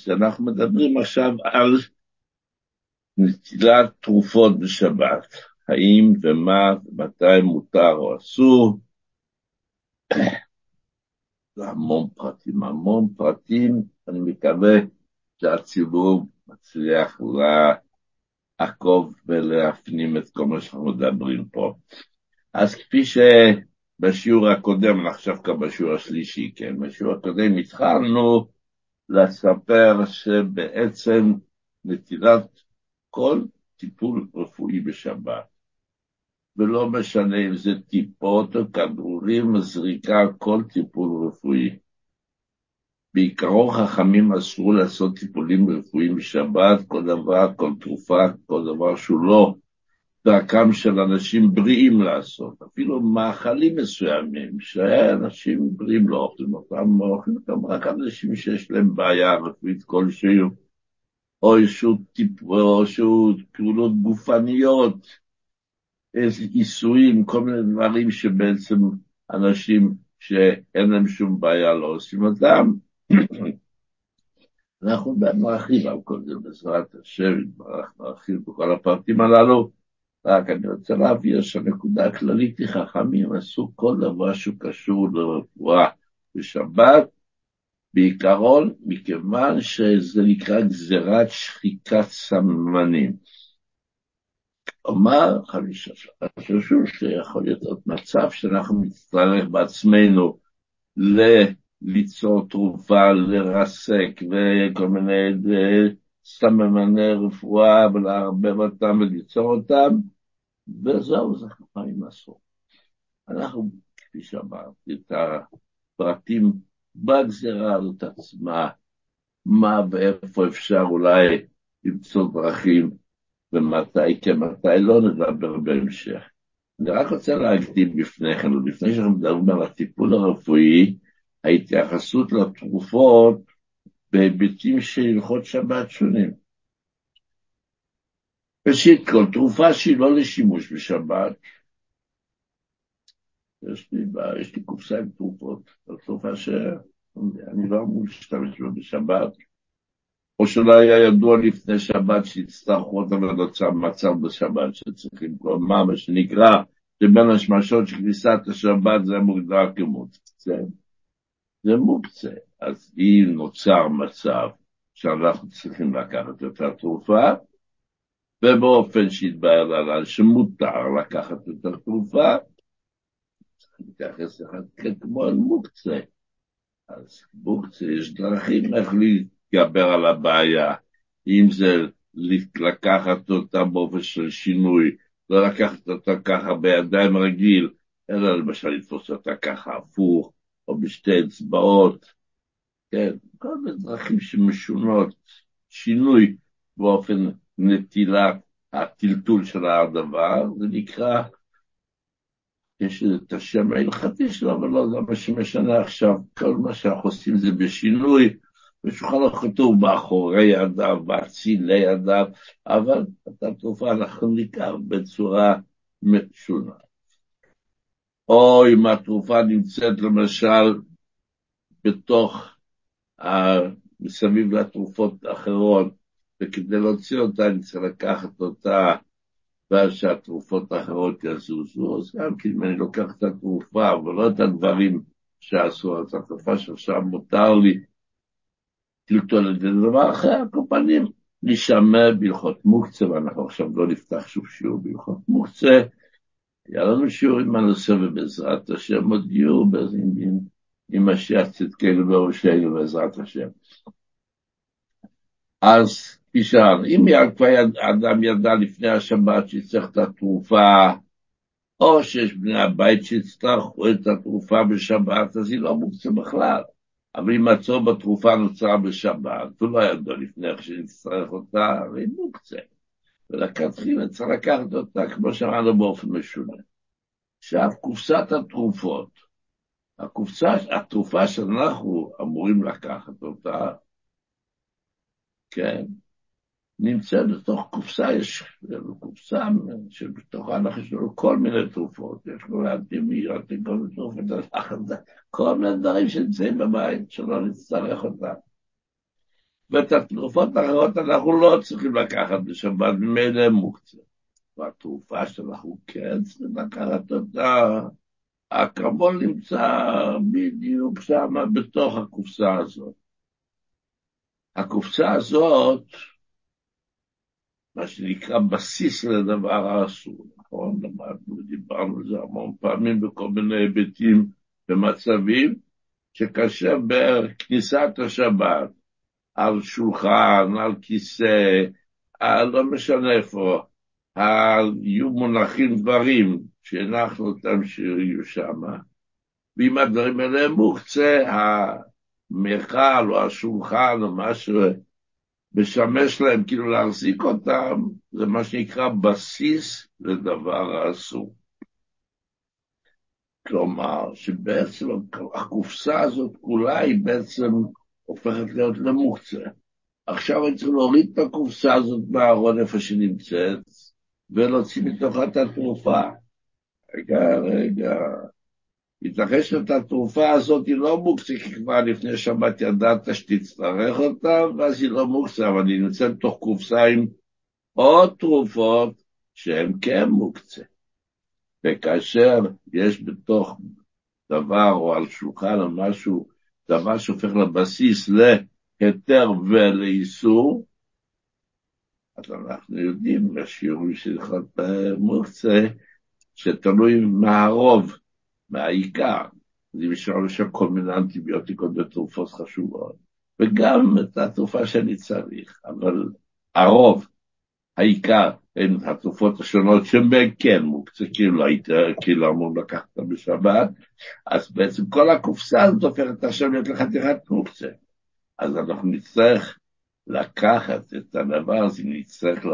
שאנחנו מדברים עכשיו על נטילת תרופות בשבת, האם ומה ומתי מותר או אסור. זה המון פרטים, המון פרטים, אני מקווה שהציבור מצליח לעקוב ולהפנים את כל מה שאנחנו מדברים פה. אז כפי שבשיעור הקודם, עכשיו כאן בשיעור השלישי, כן, בשיעור הקודם התחלנו לספר שבעצם נטילת כל טיפול רפואי בשבת, ולא משנה אם זה טיפות או כדורים, זריקה, כל טיפול רפואי. בעיקרון חכמים אסרו לעשות טיפולים רפואיים בשבת, כל דבר, כל תרופה, כל דבר שהוא לא דרכם של אנשים בריאים לעשות, אפילו מאכלים מסוימים, שאנשים בריאים לא אוכלים אותם, אוכלים אותם רק אנשים שיש להם בעיה רפואית כלשהו, או איזשהו טיפול, או איזשהו פעולות גופניות, עיסויים, כל מיני דברים שבעצם אנשים שאין להם שום בעיה לא עושים אותם. אנחנו נרחיב על כל זה בעזרת השם, נרחיב בכל הפרטים הללו. רק אני רוצה להבהיר שהנקודה הכללית היא חכמים עשו כל דבר שקשור לרפואה בשבת, בעיקרון מכיוון שזה נקרא גזירת שחיקת סממנים. כלומר, חששו שיכול להיות עוד מצב שאנחנו נצטרך בעצמנו ליצור תרופה, לרסק וכל מיני סממני רפואה ולערבב אותם וליצור אותם, וזהו, זה חכמים עשו. אנחנו, כפי שאמרתי, את הפרטים בגזירה הזאת עצמה, מה ואיפה אפשר אולי למצוא דרכים, ומתי כן, מתי לא, נדבר בהמשך. אני רק רוצה להקדים בפני כן, לפני שאנחנו מדברים על הטיפול הרפואי, ההתייחסות לתרופות בהיבטים של הלכות שבת שונים. ראשית כל, תרופה שהיא לא לשימוש בשבת, יש לי, יש לי קופסה עם תרופות, זו תרופה שאני לא אמור להשתמש בה בשבת, או שלא היה ידוע לפני שבת שיצטרכו אותה ונוצר מצב בשבת שצריכים, כלומר, מה שנקרא, שבין השמשות של כניסת השבת זה מוגדר כמוקצה. זה מוקצה. אז אם נוצר מצב שאנחנו צריכים לקחת את התרופה, ובאופן שהתבהר לנו שמותר לקחת את התרופה, צריך להתייחס אחד כמו אל מוקצה. אז מוקצה, יש דרכים איך להתגבר על הבעיה, אם זה לקחת אותה באופן של שינוי, לא לקחת אותה ככה בידיים רגיל, אלא למשל לתפוס אותה ככה הפוך, או בשתי אצבעות, כן, כל מיני דרכים שמשונות, שינוי באופן נטילת הטלטול של הדבר, זה נקרא, יש את השם ההלכתי שלו, אבל לא זה מה שמשנה עכשיו, כל מה שאנחנו עושים זה בשינוי, בשולחן כתוב מאחורי ידיו, באצילי ידיו, אבל את התרופה אנחנו ניקח בצורה משונה. או אם התרופה נמצאת למשל בתוך, מסביב לתרופות האחרות, וכדי להוציא אותה אני צריך לקחת אותה ואז שהתרופות האחרות יזוזו, אז גם כי אם אני לוקח את התרופה, אבל לא את הדברים שעשו, אז התרופה שעכשיו מותר לי טלטול את זה, זה דבר אחר, על כל פנים, נשמע בהלכות מוקצה, ואנחנו עכשיו לא נפתח שוב שיעור בהלכות מוקצה, היה לנו שיעורים בנושא, ובעזרת השם עוד יהיו עם משיח צדקנו בראשנו בעזרת השם. אז כפי שאמרנו, אם כבר אדם ידע לפני השבת שיצטרך את התרופה, או שיש בני הבית שיצטרכו את התרופה בשבת, אז היא לא מוקצה בכלל. אבל אם הצור בתרופה נוצרה בשבת, הוא לא ידע לפני איך שנצטרך אותה, הרי מוקצה. ולכתחילה צריך לקחת אותה, כמו שאמרנו, באופן משונה. עכשיו, קופסת התרופות, הקופסה, התרופה שאנחנו אמורים לקחת אותה, כן, נמצאת בתוך קופסה, יש לנו קופסה שבתוכה אנחנו יש לנו כל מיני תרופות, יש לנו אנטימיות, כל מיני תרופות, כל מיני דברים שנמצאים בבית, שלא נצטרך אותם. ואת התרופות האחרות אנחנו לא צריכים לקחת בשבת, ממילא מוקצה. והתרופה שאנחנו כן צריכים לקחת אותה, האקרמון נמצא בדיוק שם בתוך הקופסה הזאת. הקופסה הזאת, מה שנקרא בסיס לדבר האסור, נכון? למדנו, דיברנו על זה המון פעמים בכל מיני היבטים ומצבים, שכאשר בכניסת השבת, על שולחן, על כיסא, על לא משנה איפה, יהיו מונחים דברים שהנחנו אותם שיהיו שם, ואם הדברים האלה מוקצה, המכל או השולחן או משהו משמש להם כאילו להחזיק אותם, זה מה שנקרא בסיס לדבר האסור. כלומר, שבעצם הקופסה הזאת כולה היא בעצם הופכת להיות למוקצה. עכשיו אני צריך להוריד את הקופסה הזאת מהארון איפה שנמצאת, ולהוציא מתוכה את התרופה. רגע, רגע. ייתכן שאת התרופה הזאת היא לא מוקצה, כי כבר לפני שבת ידעת שתצטרך אותה, ואז היא לא מוקצה, אבל היא נמצאת בתוך קופסה עם עוד תרופות שהן כן מוקצה. וכאשר יש בתוך דבר או על שולחן או משהו, דבר שהופך לבסיס להיתר ולאיסור, אז אנחנו יודעים בשיעורים של הלכות מוקצה, שתלוי מה הרוב, מה העיקר. אז אם אפשר לשאול כל מיני אנטיביוטיקות ותרופות חשובות, וגם את התרופה שאני צריך, אבל הרוב, העיקר, הן התרופות השונות שהן כן מוקצה, כאילו היית, כאילו אמור לקחת בשבת, אז בעצם כל הקופסה הזאת הופכת עכשיו להיות לחתיכת מוקצה. אז אנחנו נצטרך לקחת את הדבר הזה, נצטרך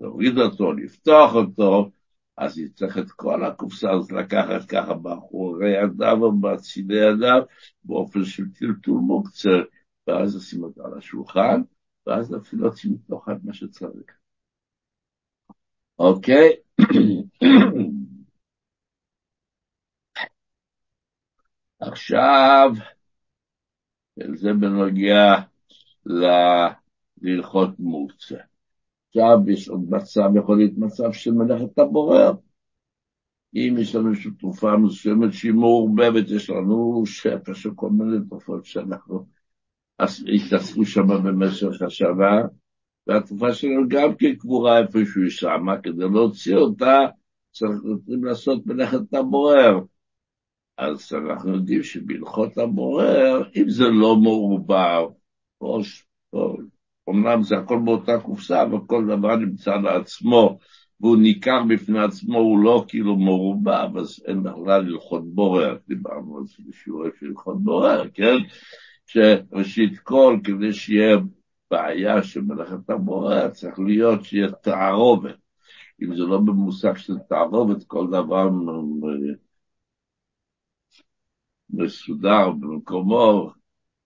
להוריד אותו, לפתוח אותו, אז נצטרך את כל הקופסה הזאת לקחת ככה באחורי ידיו או בצידי ידיו, באופן של טלטול מוקצה, ואז נשים אותו על השולחן, ואז אפילו להוציא מתוך מה שצריך. אוקיי? עכשיו, זה בנוגע להלכות מוקצה. עכשיו יש עוד מצב, יכול להיות מצב של מלאכת הבורר. אם יש לנו איזושהי תרופה מסוימת שהיא מעורבבת, יש לנו שפע של כל מיני תרופות שאנחנו התעסקו שם במשך השנה, והתרופה שלנו גם כן קבורה איפשהו שמה, כדי להוציא אותה צריכים לעשות מלאכת הבורר. אז אנחנו יודעים שבהלכות הבורר, אם זה לא מעורבר, או, או אמנם זה הכל באותה קופסה, אבל כל דבר נמצא לעצמו, והוא ניכר בפני עצמו, הוא לא כאילו מרובב, אז אין בכלל הלכות בורר, דיברנו על זה בשיעורי של הלכות בורר, כן? שראשית כל, כדי שיהיה בעיה של מלאכת הבורר, צריך להיות שיהיה תערובת. אם זה לא במושג של תערובת, כל דבר מסודר במקומו,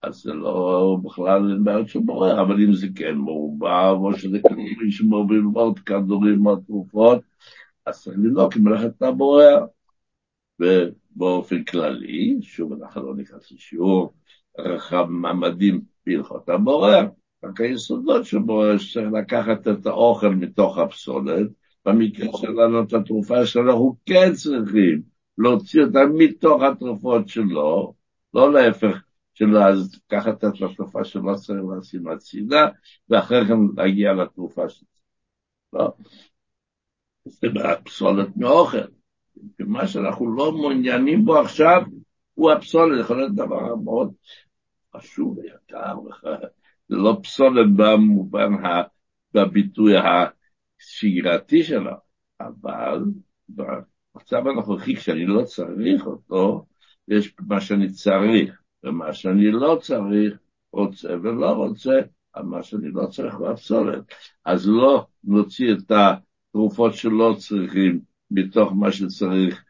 אז זה לא בכלל אין בעיות של בורר, אבל אם זה כן מעורבב, או שזה כדורים שמעורבים מאוד כדורים או תרופות, אז צריך לבדוק אם מלאכת הבורר. ובאופן כללי, שוב, אנחנו לא נכנס לשיעור רחב מעמדים בהלכות הבורר, רק היסודות של בורר שצריך לקחת את האוכל מתוך הפסולת, במקרה שלנו את התרופה שאנחנו כן צריכים להוציא אותה מתוך התרופות שלו, לא להפך, שלא אז לקחת את התרופה שלא צריך לשים הצידה, ואחרי כן להגיע לתרופה שלו. לא. זה הפסולת מאוכל. ומה שאנחנו לא מעוניינים בו עכשיו, הוא הפסולת, יכול להיות דבר מאוד חשוב ויקר, זה לא פסולת במובן, בביטוי השגרתי שלו, אבל במצב הנוכחי, כשאני לא צריך אותו, יש מה שאני צריך. ומה שאני לא צריך, רוצה ולא רוצה, מה שאני לא צריך בפסולת. אז לא נוציא את התרופות שלא צריכים מתוך מה שצריך.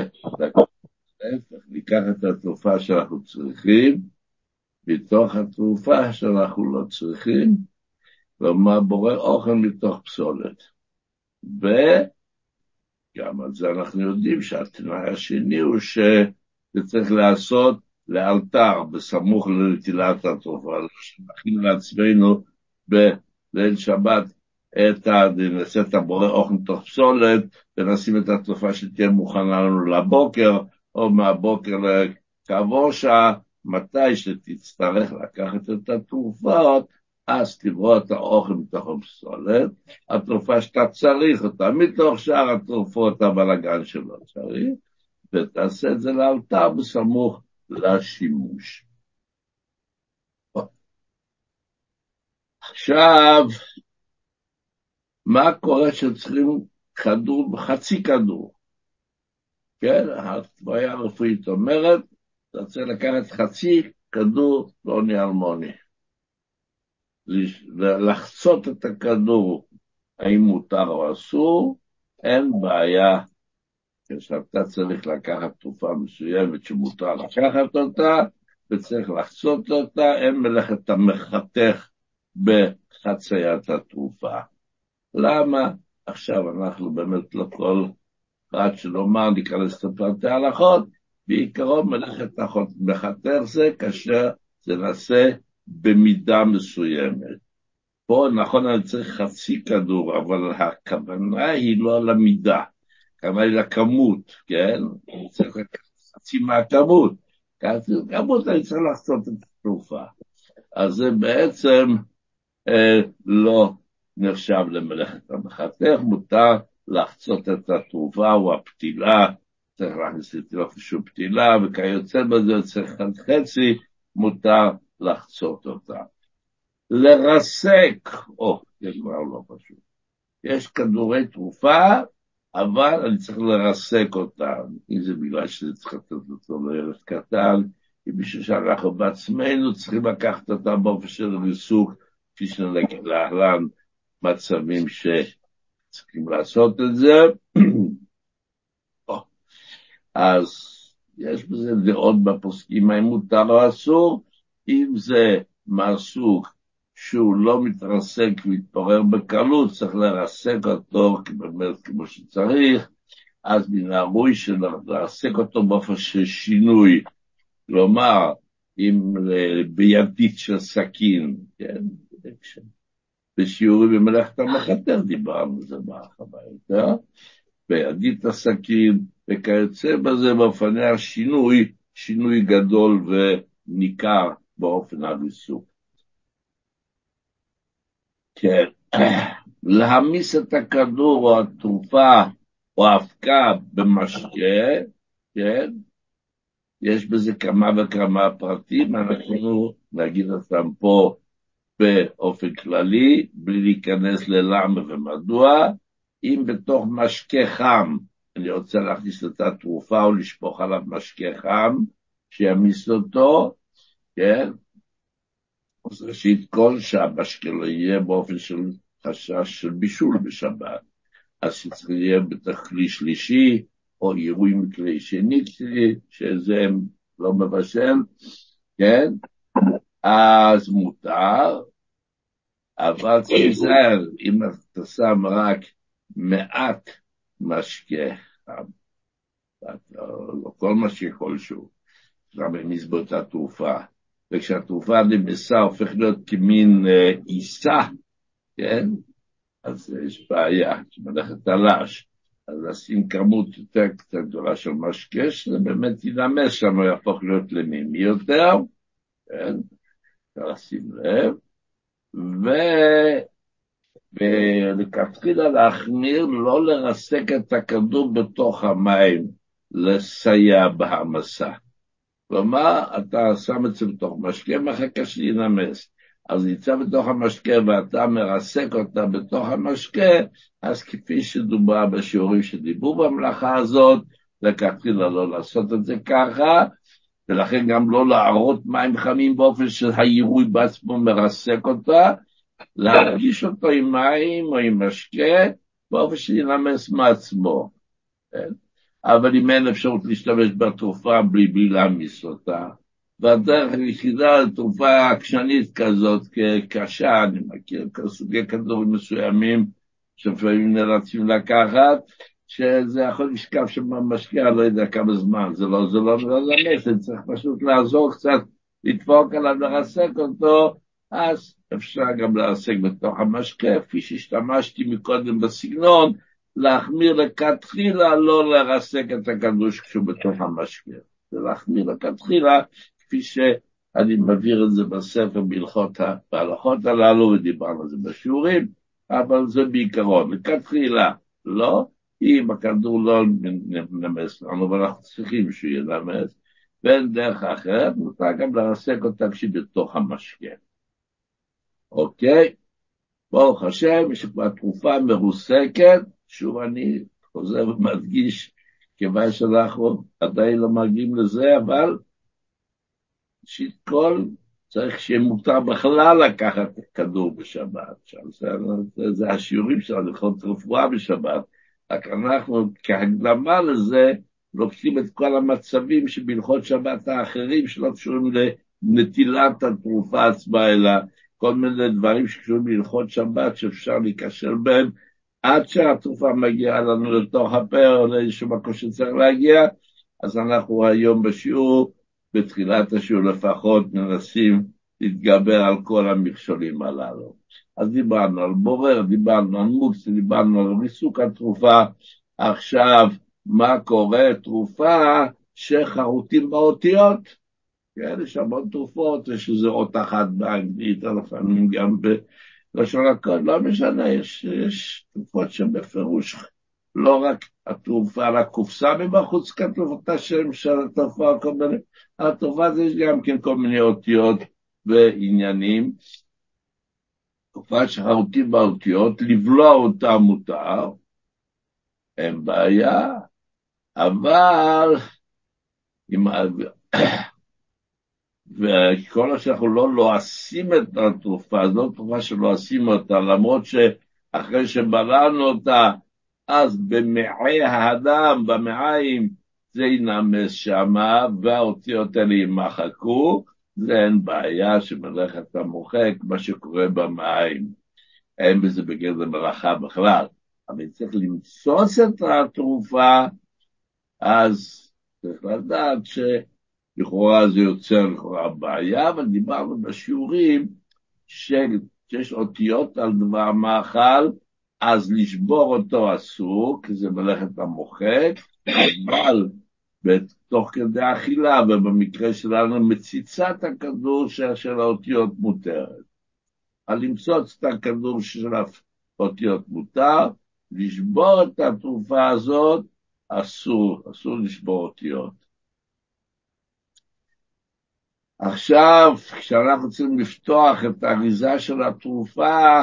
להפך, ניקח את התרופה שאנחנו צריכים, מתוך התרופה שאנחנו לא צריכים, ומה בורא אוכל מתוך פסולת. וגם על זה אנחנו יודעים שהתנאי השני הוא שזה צריך לעשות לאלתר, בסמוך לנטילת התרופה, שנכין לעצמנו בליל שבת את ה... נעשה את הבורא אוכל מתוך פסולת, ונשים את התרופה שתהיה מוכנה לנו לבוקר, או מהבוקר כעבור שעה, מתי שתצטרך לקחת את התרופות, אז תברוא את האוכל מתוך הפסולת, התרופה שאתה צריך אותה, מתוך שאר התרופות הבלאגן שלא צריך, ותעשה את זה לאלתר בסמוך לשימוש. עכשיו, מה קורה שצריכים כדור, חצי כדור? כן, התוויה הרפואית אומרת, אתה צריך לקחת חצי כדור פלוני אלמוני. לחצות את הכדור, האם מותר או אסור, אין בעיה. כשאתה צריך לקחת תרופה מסוימת שמותר לקחת אותה, וצריך לחצות אותה, אין מלאכת המחתך בחציית התרופה. למה? עכשיו אנחנו באמת לא כל רק שנאמר ניכנס לפרטי הלכות, בעיקרון מלאכת מחתך זה כאשר זה נעשה במידה מסוימת. פה נכון אני צריך חצי כדור, אבל הכוונה היא לא למידה, הכוונה היא לכמות, כן? אני צריך חצי מהכמות. כמות אני צריך לעשות את התרופה. אז זה בעצם אה, לא נחשב למלאכת המחתך, מותר לחצות את התרופה או הפתילה, צריך להכניס את איזושהי פתילה, וכיוצא בזה צריך חצי, מותר לחצות אותה. לרסק, או, זה כבר לא פשוט. יש כדורי תרופה, אבל אני צריך לרסק אותם. אם זה בגלל שזה צריך לתת אותו לילד קטן, אם בשביל שאנחנו בעצמנו צריכים לקחת אותם באופן של ריסוק, כפי שנגיד להלן מצבים שצריכים לעשות את זה. אז יש בזה דעות בפוסקים, האם מותר או אסור, אם זה מהסוג שהוא לא מתרסק ומתפורר בקלות, צריך לרסק אותו באמת כמו שצריך, אז מן הראוי לרסק אותו באופן של שינוי, כלומר, אם בידית של סכין, כן, בשיעורים במלאכת המחתר דיברנו על זה בהרחבה יותר, בידית הסכין וכיוצא בזה באופני השינוי, שינוי גדול וניכר באופן הריסוק. כן, להמיס את הכדור או התרופה או האבקה במשקה, כן, יש בזה כמה וכמה פרטים, אנחנו נגיד אותם פה באופן כללי, בלי להיכנס ללמה ומדוע, אם בתוך משקה חם אני רוצה להכניס את התרופה או לשפוך עליו משקה חם, שימיס אותו, כן? אז ראשית כל שהמשקה לא יהיה באופן של חשש של בישול בשבת, אז שצריך יהיה בתכלי שלישי, או עירוי מכלי שני, שזה לא מבשל, כן? אז מותר, אבל להיזהר, אם אתה שם רק מעט משקה לא כל משקה כלשהו, את התרופה, וכשהתרופה נמסה הופך להיות כמין עיסה, כן? אז יש בעיה, שמלאכת תלש, אז לשים כמות יותר קצת גדולה של משקה, שזה באמת ינמס שם, הוא יהפוך להיות למימי יותר, כן? אפשר לשים לב. ו... ולכתחילה להחמיר, לא לרסק את הכדור בתוך המים, לסייע בהעמסה. כלומר, אתה שם את זה בתוך משקה, מחכה שינמס. אז נמצא בתוך המשקה ואתה מרסק אותה בתוך המשקה, אז כפי שדובר בשיעורים שדיברו במלאכה הזאת, לכתחילה לא לעשות את זה ככה, ולכן גם לא לערות מים חמים באופן שהעירוי בעצמו מרסק אותה, להרגיש אותו עם מים או עם משקה, באופן שינמס מעצמו. כן? אבל אם אין אפשרות להשתמש בתרופה בלי, בלי להעמיס אותה, והדרך היחידה לתרופה עקשנית כזאת, קשה, אני מכיר סוגי כדורים מסוימים, שלפעמים נאלצים לקחת, שזה יכול לשכב שם במשקיע, לא יודע כמה זמן, זה לא, זה לא, לא ללכת, צריך פשוט לעזור קצת, לדפוק עליו, לרסק אותו, אז אפשר גם לעסק בתוך המשקה, כפי שהשתמשתי מקודם בסגנון, להחמיר לכתחילה, לא לרסק את הקדוש כשהוא בתוך המשקה. זה להחמיר לכתחילה, כפי שאני מבהיר את זה בספר בהלכות, בהלכות הללו, ודיברנו על זה בשיעורים, אבל זה בעיקרון, לכתחילה, לא, אם הכדור לא נמס לנו, ואנחנו צריכים שהוא ינמס, ואין דרך אחרת, מותר גם לרסק אותה כשהיא בתוך המשקה. אוקיי? ברוך השם, שכבר תרופה מרוסקת, שוב אני חוזר ומדגיש, כיוון שאנחנו עדיין לא מגיעים לזה, אבל ראשית כל, צריך שיהיה מותר בכלל לקחת כדור בשבת. שם זה, זה, זה השיעורים שלנו, לכל רפואה בשבת. רק אנחנו כהקדמה לזה, לוקחים את כל המצבים שבהלכות שבת האחרים שלא קשורים לנטילת התרופה עצמה, אלא כל מיני דברים שקשורים להלכות שבת שאפשר להיקשר בהם, עד שהתרופה מגיעה לנו לתוך הפה או לאיזשהו מקום שצריך להגיע, אז אנחנו היום בשיעור, בתחילת השיעור לפחות, מנסים להתגבר על כל המכשולים הללו. אז דיברנו על בורר, דיברנו על מוקס, דיברנו על ריסוק התרופה, עכשיו מה קורה? תרופה שחרוטים באותיות. כן, יש המון תרופות, יש איזה אות אחת באנגלית, לפעמים גם בלשון הקוד, לא משנה, יש, יש תרופות שבפירוש לא רק התרופה על הקופסה מבחוץ כתוב את השם של התרופה, כל מיני, התרופה זה יש גם כן כל מיני אותיות ועניינים. תרופה שחרוטים באותיות, לבלוע אותה מותר, אין בעיה, אבל אם... וכל שאנחנו לא לועסים את התרופה, זו תרופה שלועסים אותה, למרות שאחרי שבלענו אותה, אז במעי האדם, במעיים, זה ינמס שמה, והאותיות האלה יימחקו, זה אין בעיה שמלאכת המוחק, מה שקורה במים. אין בזה בגדר מלאכה בכלל. אבל צריך למצוץ את התרופה, אז צריך לדעת שלכאורה זה יוצר לכאורה בעיה, אבל דיברנו בשיעורים שיש אותיות על דבר מאכל, אז לשבור אותו אסור, כי זה מלאכת המוחק, אבל בתוך כדי אכילה, ובמקרה שלנו מציצת הכדור של האותיות מותרת. על למצוץ את הכדור של האותיות מותר, לשבור את התרופה הזאת, אסור, אסור לשבור אותיות. עכשיו, כשאנחנו צריכים לפתוח את האריזה של התרופה,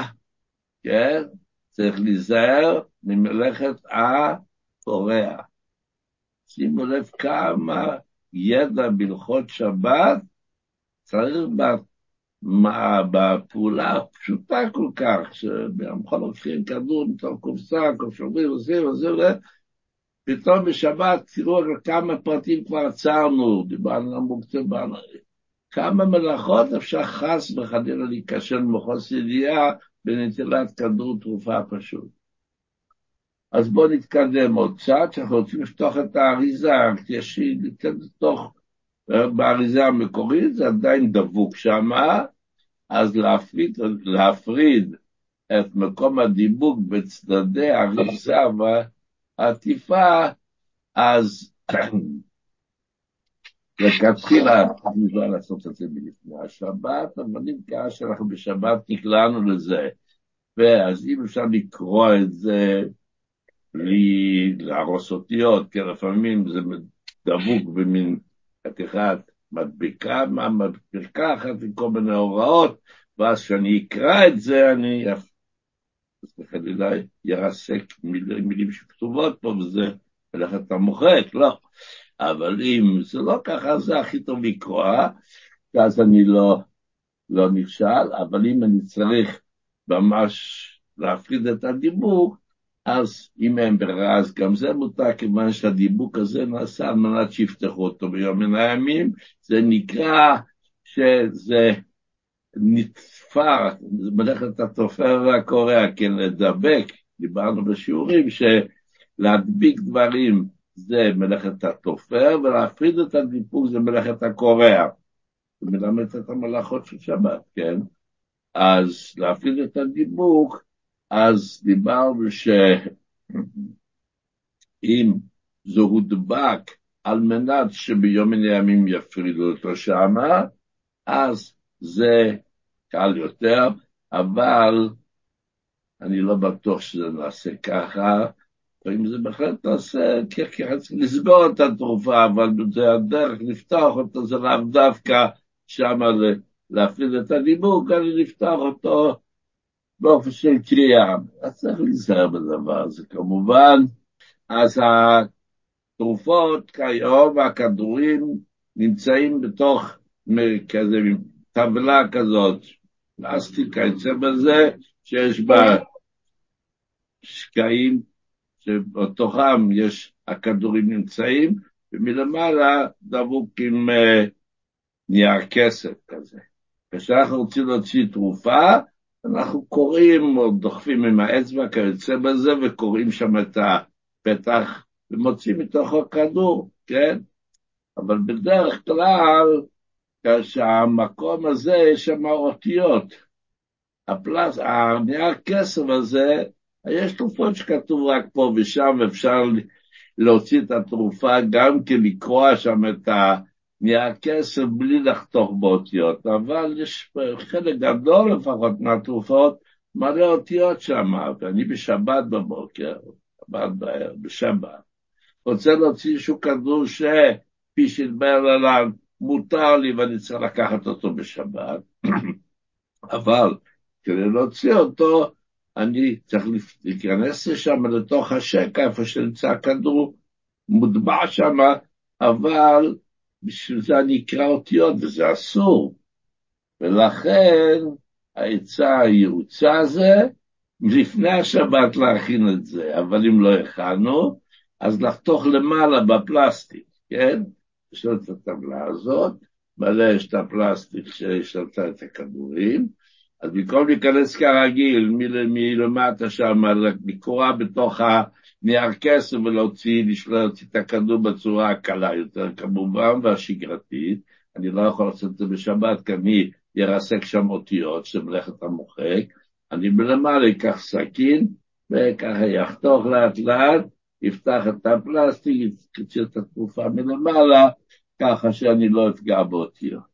כן, צריך להיזהר ממלאכת הפורע. שימו לב כמה ידע בהלכות שבת צריך בפעולה הפשוטה כל כך, שבכל לוקחים כדור מתוך קופסה, שומרים, עושים, עושים, פתאום בשבת, תראו כמה פרטים כבר עצרנו, דיברנו על מוקצה כמה מלאכות אפשר חס וחלילה להיכשל מחוסר ידיעה בנטילת כדור תרופה פשוט. אז בואו נתקדם עוד קצת, שאנחנו רוצים לפתוח את האריזה, יש לי לתוך, באריזה המקורית, זה עדיין דבוק שם, אז להפריד, להפריד את מקום הדיבוק בצדדי האריזה והעטיפה, אז לכתחילה אני לא לעשות את זה מלפני השבת, אבל אם ככה שאנחנו בשבת נקלענו לזה, ואז אם אפשר לקרוא את זה בלי להרוס אותיות, כי לפעמים זה דבוק במין חתיכת מדבקה, מדבקה אחת עם כל מיני הוראות, ואז כשאני אקרא את זה, אני חלילה ירסק מילים, שכתובות פה, וזה מלאכת המוחק, לא. אבל אם זה לא ככה, זה הכי טוב לקרוא, ואז אני לא, לא נכשל, אבל אם אני צריך ממש להפריד את הדיבור, אז אם אין ברירה, אז גם זה מותר, כיוון שהדיבוק הזה נעשה על מנת שיפתחו אותו ביום מן הימים, זה נקרא שזה נתפר, מלאכת התופר והקורע, כן, לדבק, דיברנו בשיעורים, ש... להדביק דברים זה מלאכת התופר, ולהפריד את הדיפוק זה מלאכת הקורע. זה מלמד את המלאכות של שבת, כן? אז להפריד את הדיבוק, אז דיברנו שאם זה הודבק על מנת שביום מן הימים יפרידו אותו שמה, אז זה קל יותר, אבל אני לא בטוח שזה נעשה ככה, ואם זה בהחלט נעשה, כי צריך לסגור את התרופה, אבל זה הדרך לפתוח אותו, זה לאו דווקא שמה להפריד את הדיבור, אלא לפתוח אותו באופן של קריאה. אז צריך להיזהר בדבר הזה, כמובן. אז התרופות כיום, הכדורים, נמצאים בתוך כזה טבלה כזאת, פלסטיק, כיוצא בזה, שיש בה שקעים, שבתוכם יש, הכדורים נמצאים, ומלמעלה דבוק עם uh, נייר כסף כזה. כשאנחנו רוצים להוציא תרופה, אנחנו קוראים או דוחפים עם האצבע כיוצא בזה, וקוראים שם את הפתח ומוצאים מתוך הכדור, כן? אבל בדרך כלל, כשהמקום הזה יש שם אותיות. הפלס, הנייר כסף הזה, יש תרופות שכתוב רק פה ושם, אפשר להוציא את התרופה, גם כן לקרוע שם את הנייר כסף בלי לחתוך באותיות, אבל יש חלק גדול לפחות מהתרופות מלא אותיות שם, ואני בשבת בבוקר, שבת בערב, בשבת, רוצה להוציא איזשהו כדור שפי שהתבהר עליו מותר לי ואני צריך לקחת אותו בשבת, אבל כדי להוציא אותו, אני צריך להיכנס לשם, לתוך השקע, איפה שנמצא הכדור, מוטבע שם, אבל בשביל זה אני אקרא אותיות, וזה אסור. ולכן העצה היעוצה זה, לפני השבת להכין את זה, אבל אם לא הכנו, אז לחתוך למעלה בפלסטיק, כן? יש לו את הטבלה הזאת, מלא יש את הפלסטיק שיש את הכדורים, אז במקום להיכנס כרגיל מלמטה שם, לקרוע בתוך הנייר כסף ולהוציא, להוציא את הכדור בצורה הקלה יותר כמובן והשגרתית, אני לא יכול לעשות את זה בשבת, כי אני ירסק שם אותיות, שמלאכת המוחק, אני מלמעלה אקח סכין, וככה יחתוך לאט לאט, יפתח את הפלסטיק, יוציא את התרופה מלמעלה, ככה שאני לא אפגע באותיות.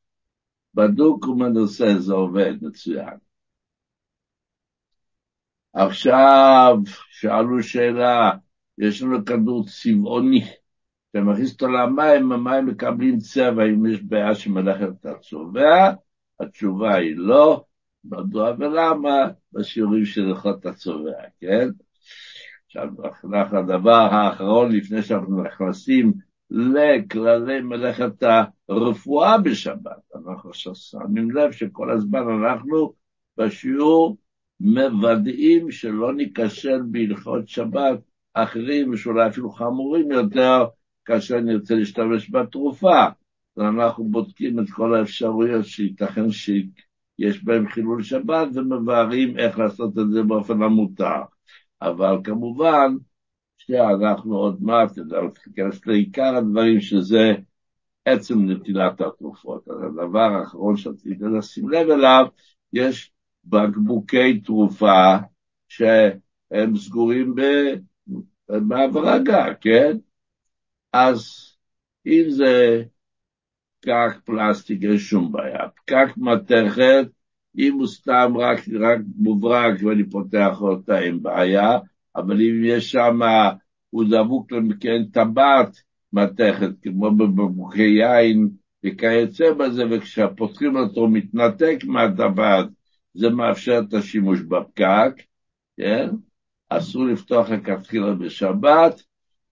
בדוק ומנוסה זה עובד מצוין. עכשיו, שאלו שאלה, יש לנו כדור צבעוני, אתה מכניס אותו למים, המים מקבלים צבע, אם יש בעיה שמלאכת אתה צובע, התשובה היא לא, מדוע ולמה, בשיעורים של הלכות הצובע, כן? עכשיו, הדבר האחרון, לפני שאנחנו נכנסים לכללי מלאכת הרפואה בשבת, אנחנו עכשיו שמים לב שכל הזמן אנחנו בשיעור מוודאים שלא ניכשל בהלכות שבת אחרים, שאולי אפילו חמורים יותר, כאשר נרצה להשתמש בתרופה. ואנחנו בודקים את כל האפשרויות שייתכן שיש בהן חילול שבת ומבארים איך לעשות את זה באופן המותר. אבל כמובן שאנחנו עוד מעט ניכנס לעיקר הדברים שזה עצם נטילת התרופות. אז הדבר האחרון שרציתי לשים לב אליו, יש בקבוקי תרופה שהם סגורים בהברגה, כן? אז אם זה פקק פלסטיק, יש שום בעיה. פקק מתכת, אם הוא סתם רק, רק מוברק ואני פותח אותה, אין בעיה, אבל אם יש שם, הוא דבוק למקן טבעת מתכת, כמו בבקבוקי יין וכיוצא בזה, וכשפותחים אותו מתנתק מהטבעת, זה מאפשר את השימוש בפקק, כן? אסור לפתוח לכתחילה בשבת,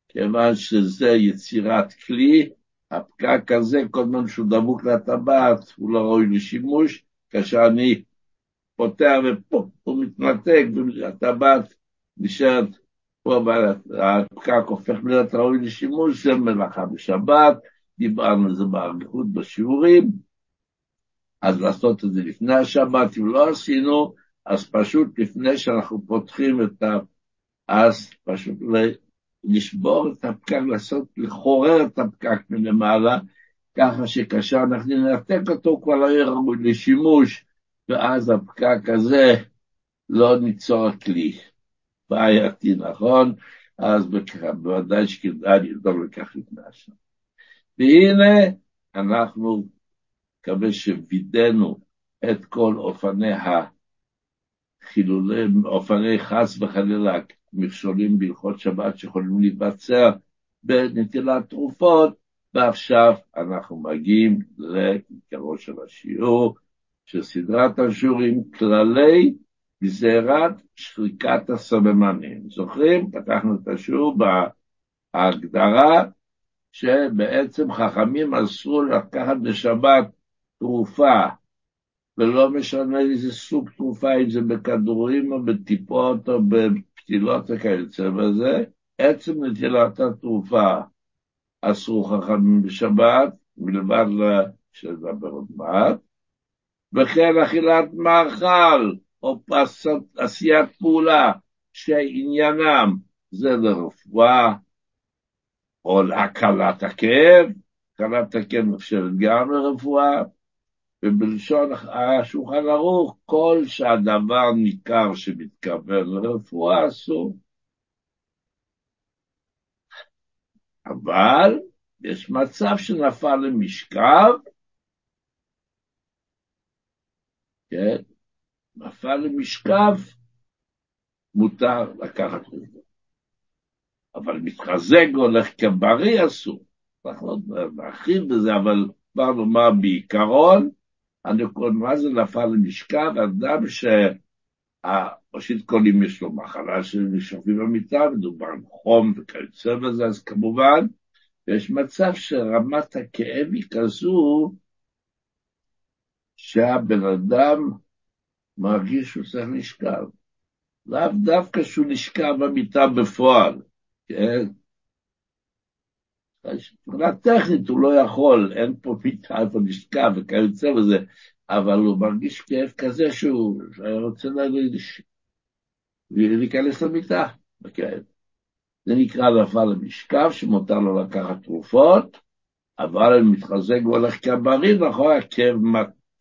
כיוון שזה יצירת כלי, הפקק הזה, כל זמן שהוא דבוק לטבעת, הוא לא ראוי לשימוש, כאשר אני פותח ופופ, הוא מתנתק, והטבעת נשארת פה, הפקק הופך להיות ראוי לשימוש, זה מלאכה בשבת, דיברנו על זה באריכות בשיעורים, אז לעשות את זה לפני השבת, אם לא עשינו, אז פשוט לפני שאנחנו פותחים את ה... אז פשוט לשבור את הפקק, לעשות, לחורר את הפקק מלמעלה, ככה שכאשר אנחנו ננתק אותו כבר לא יהיה ראוי לשימוש, ואז הפקק הזה לא ניצור כלי. בעייתי, נכון? אז בוודאי שכדאי לבדוק לכך לפני השם. והנה אנחנו מקווה שווידאנו את כל אופני החילולי, אופני חס וחלילה מכשולים בהלכות שבת שיכולים להיווצר בנטילת תרופות, ועכשיו אנחנו מגיעים לעיקרו של השיעור, של סדרת השיעורים, כללי גזירת שחיקת הסממנים. זוכרים? פתחנו את השיעור בהגדרה שבעצם חכמים אסרו לקחת בשבת תרופה, ולא משנה איזה סוג תרופה, אם זה בכדורים או בטיפות או בפתילות וכיוצא בזה, עצם נטילת התרופה אסרו חכמים בשבת, מלבד שנדבר עוד וכן אכילת מאכל או עשיית פעולה שעניינם זה לרפואה או להקלת הכאב, הקלת הכאב נחשבת גם לרפואה, ובלשון השולחן ערוך, כל שהדבר ניכר שמתכוון לרפואה אסור. אבל יש מצב שנפל למשכב, כן, נפל למשכב, מותר לקחת זה. אבל מתחזק והולך כבריא אסור. אנחנו עוד נרחיב בזה, אבל כבר נאמר בעיקרון, הנקוד, מה זה נפל למשכב? אדם שראשית כל אם יש לו מחלה של שוכבים במיטה, מדובר על חום וכיוצא בזה, אז כמובן, יש מצב שרמת הכאב היא כזו שהבן אדם מרגיש שהוא צריך לשכב. לאו דווקא שהוא נשכב במיטה בפועל, כן? מבחינה טכנית הוא לא יכול, אין פה מיטה איפה לשכב וכיוצא בזה, אבל הוא מרגיש כאב כזה שהוא רוצה להיכנס למיטה בכאב. זה נקרא נפל למשכב, שמותר לו לקחת תרופות, אבל אם מתחזק והולך כבריא, נכון, הכאב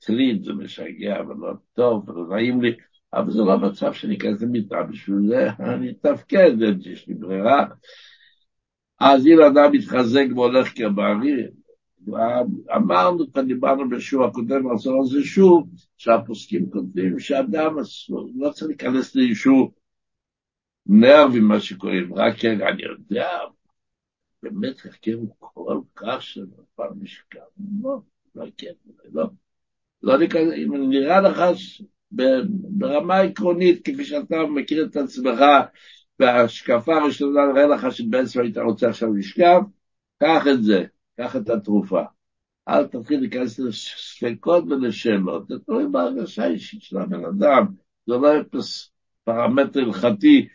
מטריד, זה משגע ולא טוב ולא נעים לי, אבל זה לא מצב שאני אכנס למיטה, בשביל זה אני אתפקד, יש לי ברירה. אז אם אדם מתחזק והולך כבריא, אמרנו, דיברנו בשיעור הקודם, נחזור על זה שוב, שהפוסקים כותבים שאדם לא צריך להיכנס לאישור נרבי, מה שקוראים, רק אני יודע, באמת הוא כל כך שנפל משקל, לא, לא כן, לא. לא ניכנס, אם נראה לך ברמה עקרונית, כפי שאתה מכיר את עצמך, וההשקפה הראשונה נראה לך שבעצם היית רוצה עכשיו לשכב, קח את זה, קח את התרופה. אל תתחיל להיכנס לספקות ולשאלות, זה תלוי בהרגשה האישית של הבן אדם, זה לא פרמטר הלכתי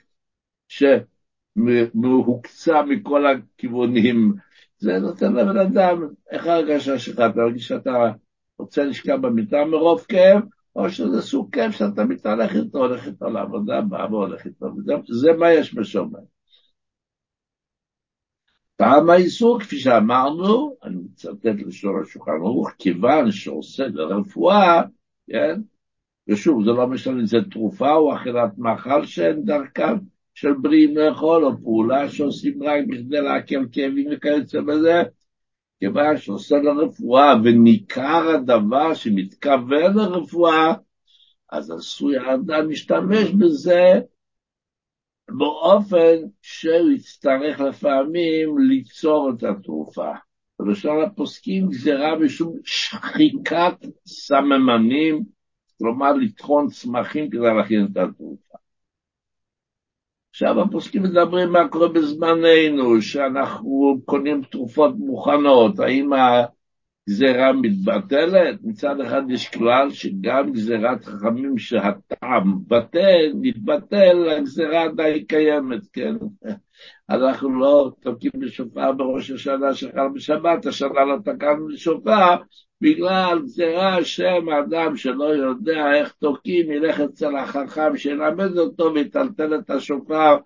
שהוקצה מכל הכיוונים, זה נותן לבן אדם, איך ההרגשה שלך, אתה מרגיש שאתה רוצה לשכב במיטה מרוב כאב, או שזה סוג כאב שאתה מתהלך איתו, הולך איתו לעבודה, בא והולך איתו, זה מה יש בשומר. פעם האיסור, כפי שאמרנו, אני מצטט לשור השולחן ערוך, כיוון שעושה לרפואה, כן? ושוב, זה לא משנה אם זה תרופה או אכילת מאכל שאין דרכם של בריאים לאכול, או פעולה שעושים רק בכדי להקל כאבים וכיוצא בזה, כיוון שעושה לרפואה, וניכר הדבר שמתכוון לרפואה, אז עשוי האדם להשתמש בזה באופן שהוא יצטרך לפעמים ליצור את התרופה. ובשאר הפוסקים גזירה משום שחיקת סממנים, כלומר לטחון צמחים כדי להכין את התרופה. עכשיו הפוסקים מדברים מה קורה בזמננו, שאנחנו קונים תרופות מוכנות, האם הגזירה מתבטלת? מצד אחד יש כלל שגם גזירת חכמים שהטעם בטל, מתבטל, הגזירה עדיין קיימת, כן? אנחנו לא תוקעים בשופר בראש השנה שחל בשבת, השנה לא תקענו בשופר, בגלל גזירה שם אדם שלא יודע איך תוקעים, ילך אצל החכם שילמד אותו ויטלטל את השופר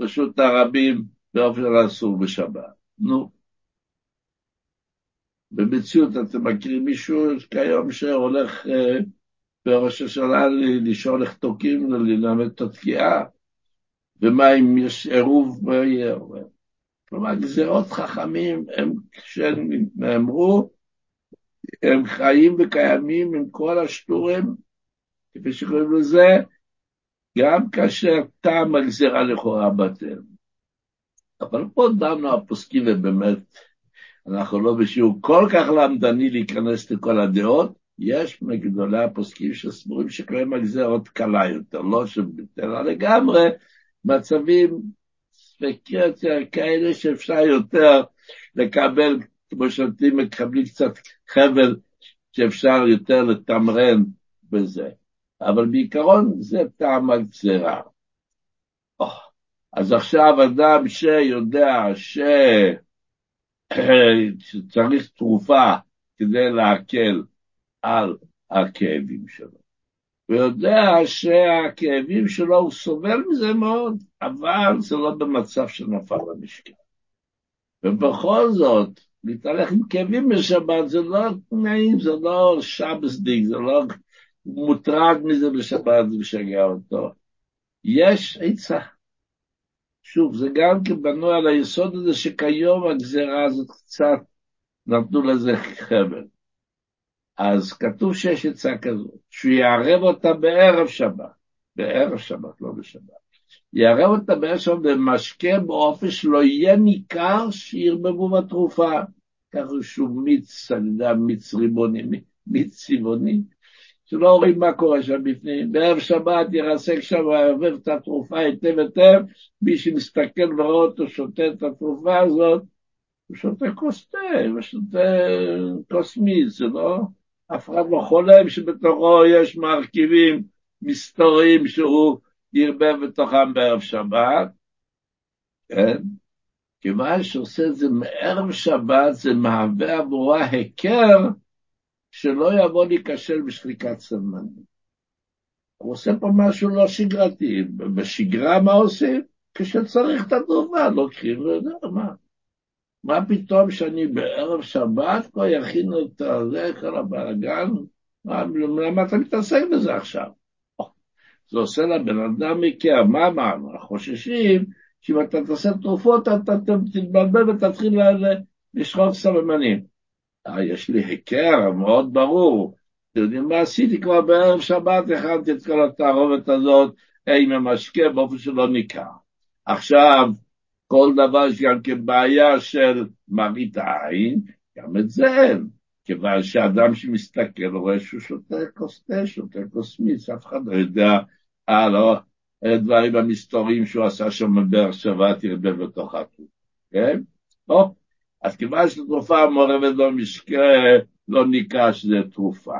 רשות הרבים באופן אסור בשבת. נו. במציאות אתם מכירים מישהו כיום שהולך אה, בראש השנה לשאול איך תוקעים, ללמד את התקיעה, ומה אם יש עירוב, מה יהיה? כלומר, גזירות חכמים, הם, כשהם נאמרו, הם חיים וקיימים עם כל השטורים, כפי שקוראים לזה, גם כאשר טעם הגזירה לכאורה בטל. אבל פה דנו הפוסקים, ובאמת, אנחנו לא בשיעור כל כך למדני להיכנס לכל הדעות, יש מגדולי הפוסקים שסבורים שקוראים הגזירות קלה יותר, לא שבטלה לגמרי, מצבים ספקיות כאלה שאפשר יותר לקבל, כמו שאתם מקבלים קצת חבל, שאפשר יותר לתמרן בזה. אבל בעיקרון זה טעם הגזירה. אז עכשיו אדם שיודע ש... שצריך תרופה כדי להקל על הכאבים שלו. הוא יודע שהכאבים שלו, הוא סובל מזה מאוד, אבל זה לא במצב שנפל למשקל. ובכל זאת, להתהלך עם כאבים בשבת זה לא נעים, זה לא שבסדיק, זה לא מוטרד מזה בשבת, זה משגע אותו. יש עצה. שוב, זה גם כן בנוי על היסוד הזה שכיום הגזרה הזאת קצת נתנו לזה חבל. אז כתוב שיש עצה כזאת, שהוא יערב אותה בערב שבת, בערב שבת, לא בשבת. יערב אותה בערב שבת במשקה באופן שלא יהיה ניכר שירבבו בתרופה. ככה שהוא מיץ, אני יודע, מיץ ריבוני, מיץ צבעוני, שלא רואים מה קורה שם בפנים. בערב שבת ירסק שם ויערבב את התרופה היטב היטב, מי שמסתכל ורואה אותו שותה את התרופה הזאת, הוא שותה כוס תה, הוא שותה כוס מיץ, זה לא... אף אחד לא חולם שבתוכו יש מרכיבים מסתוריים שהוא ירבב בתוכם בערב שבת, כן? כיוון שעושה את זה מערב שבת, זה מהווה עבורה היכר שלא יבוא להיכשל בשחיקת סמנים. הוא עושה פה משהו לא שגרתי. בשגרה מה עושים? כשצריך את התרופה, לוקחים, לא יודע מה. מה פתאום שאני בערב שבת כבר יכינו את זה, כל הבלאגן? למה אתה מתעסק בזה עכשיו? זה עושה לבן אדם מכר, מה אמרנו? חוששים שאם אתה תעשה תרופות, אתה תתבלבל ותתחיל לשחוק סממנים. אה, יש לי היכר מאוד ברור. אתם יודעים מה עשיתי כבר בערב שבת? הכנתי את כל התערובת הזאת עם המשקה באופן שלא ניכר. עכשיו, כל דבר יש גם כבעיה של מראית העין, גם את זה אין. כיוון שאדם שמסתכל רואה שהוא שותה כוס תה, שותה כוס מיץ, אף אחד לא יודע, אה, לא, דברים המסתוריים שהוא עשה שם בבאר שבע, תרבה בתוך התרופה, כן? או, אז כיוון שתרופה מעורבת במשקה, לא נקרא שזה תרופה,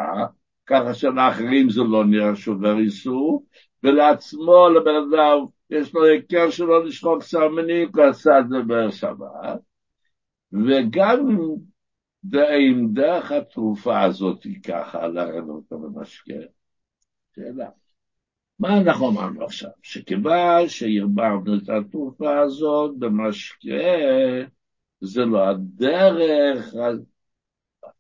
ככה שלאחרים זה לא נראה שובר איסור, ולעצמו, לבן אדם, יש לו היכר שלו לשחוק סרמנים, הוא עשה את זה בשבת, וגם עם דרך התרופה הזאת ככה, לערב אותו במשקה. שאלה. מה אנחנו אמרנו עכשיו? שכיוון שערבבנו את התרופה הזאת במשקה, זה לא הדרך,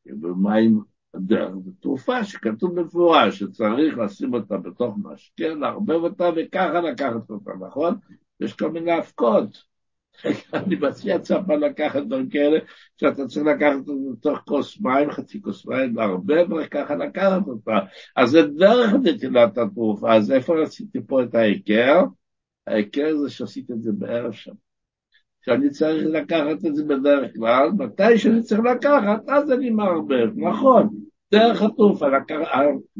במים הדרך, זו תרופה שכתוב במפורש, שצריך לשים אותה בתוך משקה, לערבב אותה וככה לקחת אותה, נכון? יש כל מיני הפקות. אני מציע צפה לקחת דברים כאלה, שאתה צריך לקחת אותה בתוך כוס מים, חצי כוס מים, לערבב וככה לקחת אותה. אז זה דרך נטילת התרופה, אז איפה עשיתי פה את ההיכר? ההיכר זה שעשית את זה בערב שם. שאני צריך לקחת את זה בדרך כלל, מתי שאני צריך לקחת, אז אני מערבב, נכון, דרך התרופה,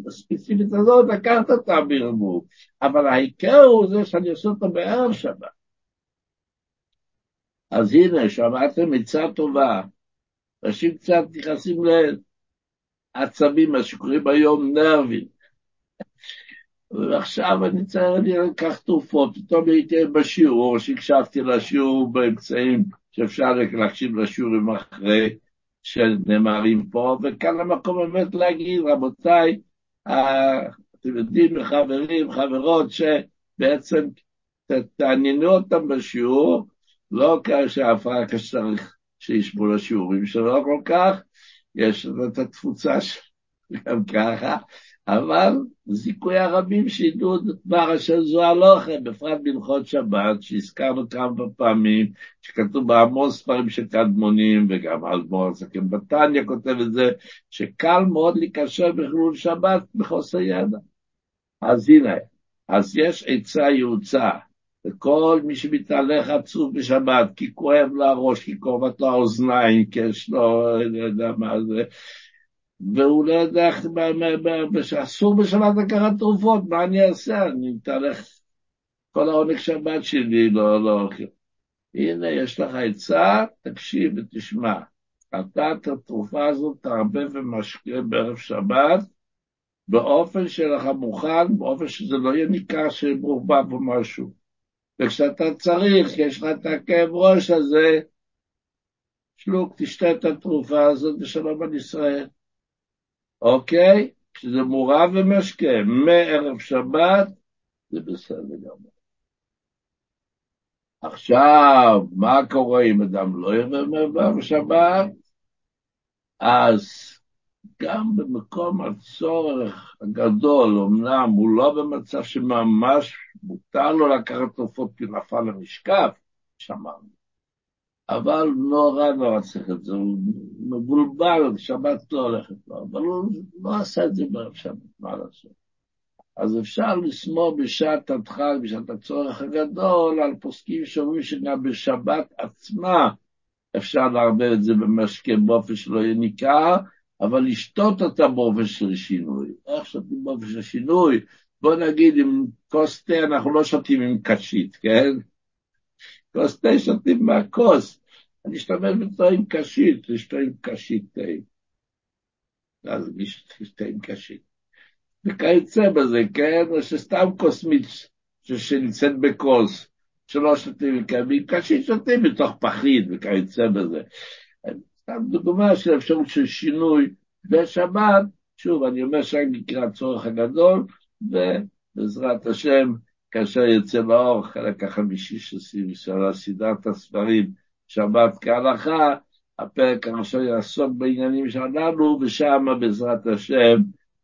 הספציפית הזאת, לקחת אותה בערבוב, אבל העיקר הוא זה שאני עושה אותו בערב שבת. אז הנה, שמעתם עצה טובה. אנשים קצת נכנסים לעצבים, מה שקוראים היום נרבים. ועכשיו אני צריך, אני לקח תרופות, פתאום הייתי בשיעור, שהקשבתי לשיעור באמצעים שאפשר להקשיב לשיעורים אחרי שנאמרים פה, וכאן המקום באמת להגיד, רבותיי, אתם יודעים, חברים, חברות, שבעצם תעניינו אותם בשיעור, לא כשהפרעה כשצריך שישבו לשיעורים שלו כל כך, יש את התפוצה גם ככה, אבל זיכוי הרבים שידעו דבר אשר זו הלוכה, בפרט בהלכות שבת, שהזכרנו כמה פעמים, שכתוב בהמון ספרים של קדמונים, וגם אלמור הזקן בתניא כותב את זה, שקל מאוד להיקשר בחילול שבת בחוסר ידע. אז הנה, אז יש עצה יעוצה. וכל מי שמתהלך עצוב בשבת, כי כואב לו הראש, כי כואבת לו האוזניים, כי יש לו, לא יודע מה זה, והוא לא יודע איך, אסור בשבת לקחת תרופות, מה אני אעשה? אני מתהלך, כל העונג שבת שלי לא, לא... הנה, יש לך עצה, תקשיב ותשמע. אתה את התרופה הזאת תרבה ומשקה בערב שבת, באופן שלך מוכן, באופן שזה לא יהיה ניכר שמעורבב או משהו. וכשאתה צריך, יש לך את הכאב ראש הזה, שלוק, תשתה את התרופה הזאת ושלום על ישראל. אוקיי? כשזה מורב ומשקה מערב שבת, זה בסדר גמור. עכשיו, מה קורה אם אדם לא יראה מערב שבת? אז גם במקום הצורך הגדול, אמנם הוא לא במצב שממש מותר לו לקחת תרופות כי נפל למשקף, שמענו. אבל נורא נורא צריך את זה, הוא מבולבל, שבת לא הולכת לו, אבל הוא לא עשה את זה בערב שבת, מה לעשות? אז אפשר לשמור בשעת הדחק, בשעת הצורך הגדול, על פוסקים שאומרים שגם בשבת עצמה אפשר לערבב את זה במשקה באופן שלא יהיה ניכר, אבל לשתות אותה באופן של שינוי. איך שותים באופן של שינוי? בוא נגיד, עם כוס תה אנחנו לא שותים עם קשית, כן? כוס תה שותים מהכוס. אני אשתמש עם קשית, לשתות עם קשית תה. אז מי שתה עם קשית. וכיוצא בזה, כן? או שסתם כוס מיץ שנמצאת בכוס, שלא שותים עם קשית, שותים בתוך פחית וכיוצא בזה. סתם דוגמה של אפשרות של שינוי בשבת, שוב, אני אומר שם נקרא הצורך הגדול, ובעזרת השם, כאשר יצא לאור חלק החמישי של סדרת הספרים, שבת כהלכה, הפרק הראשון יעסוק בעניינים שלנו, ושם בעזרת השם,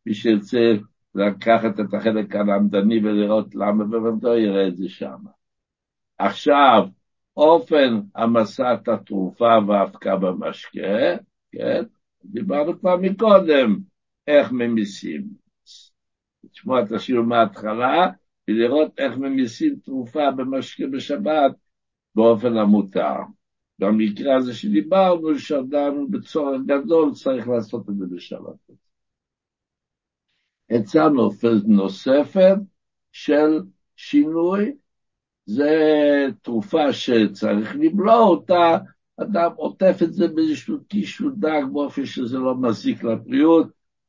מי שירצה לקחת את החלק הלמדני ולראות למה בבנתו, יראה את זה שם. עכשיו, אופן המסת התרופה והאבקה במשקה, כן? דיברנו כבר מקודם, איך ממיסים. לשמוע את השיעור מההתחלה, ולראות איך ממיסים תרופה במשקה בשבת באופן המותר. במקרה הזה שדיברנו, שאדם בצורך גדול צריך לעשות את זה בשבת. עצה נוספת של שינוי זה תרופה שצריך לבלוע אותה, אדם עוטף את זה באיזשהו טישו דק באופן שזה לא מזיק לבריאות,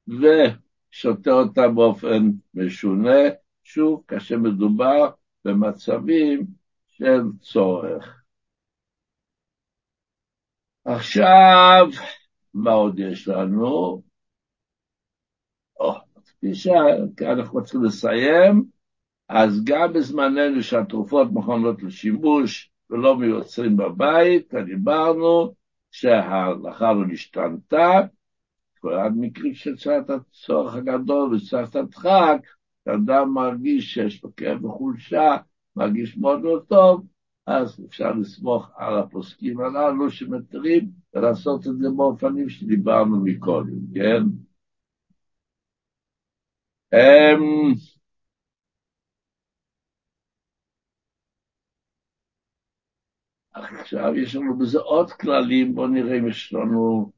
ושותה אותה באופן משונה, שוב, כאשר מדובר במצבים של צורך. עכשיו, מה עוד יש לנו? או, כפי שאנחנו צריכים לסיים, אז גם בזמננו שהתרופות מכונות לשימוש ולא מיוצרים בבית, דיברנו שההלכה לא השתנתה, כל המקרים של שעת הצורך הגדול ושעת הדחק, אדם מרגיש שיש לו כאב וחולשה, מרגיש מאוד לא טוב, אז אפשר לסמוך על הפוסקים הללו שמתרים ולעשות את זה באופנים שדיברנו מקודם, כן? Um, עכשיו יש לנו בזה עוד כללים, בואו נראה אם יש לנו,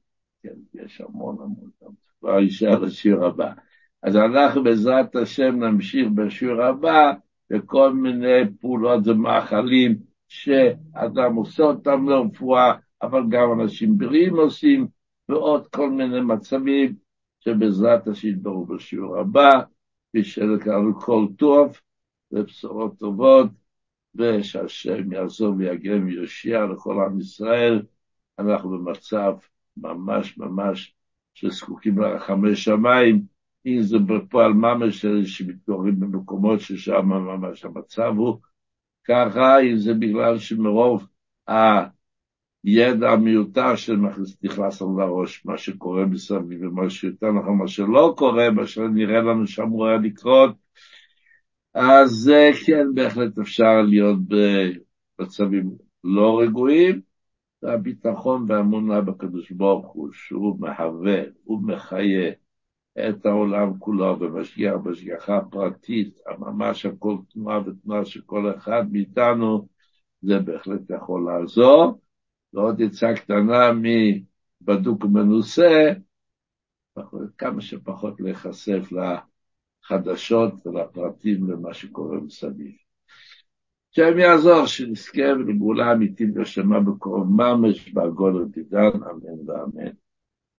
כן, יש המון המון, כבר יישאר לשיעור הבא. אז אנחנו בעזרת השם נמשיך בשיעור הבא בכל מיני פעולות ומאכלים שאדם עושה אותם לרפואה, אבל גם אנשים בריאים עושים, ועוד כל מיני מצבים שבעזרת השם יתברו בשיעור הבא, ושלך לנו כל טוב ובשורות טובות. ושהשם יעזור ויגן ויושיע לכל עם ישראל. אנחנו במצב ממש ממש שזקוקים לרחמי שמיים, אם זה בפועל ממש שמתגוררים במקומות ששם ממש המצב הוא ככה, אם זה בגלל שמרוב הידע המיותר שנכנס לנו לראש, מה שקורה מסביב, ומה שיותר נכון, מה שלא קורה, מה שנראה לנו שאמור היה לקרות, אז כן, בהחלט אפשר להיות במצבים לא רגועים, והביטחון והאמונה בקדוש ברוך הוא, שהוא מהווה, הוא מחיה את העולם כולו ומשגיח בהשגחה פרטית, ממש הכל תנועה ותנועה של כל אחד מאיתנו, זה בהחלט יכול לעזור. ועוד עצה קטנה מבדוק ומנוסה, כמה שפחות להיחשף לחדשות ולפרטים למה שקורה מסביב. השם יעזור, שנזכה לגאולה אמיתית ושלמה בקרוב ממש בעגול עתידן, אמן ואמן.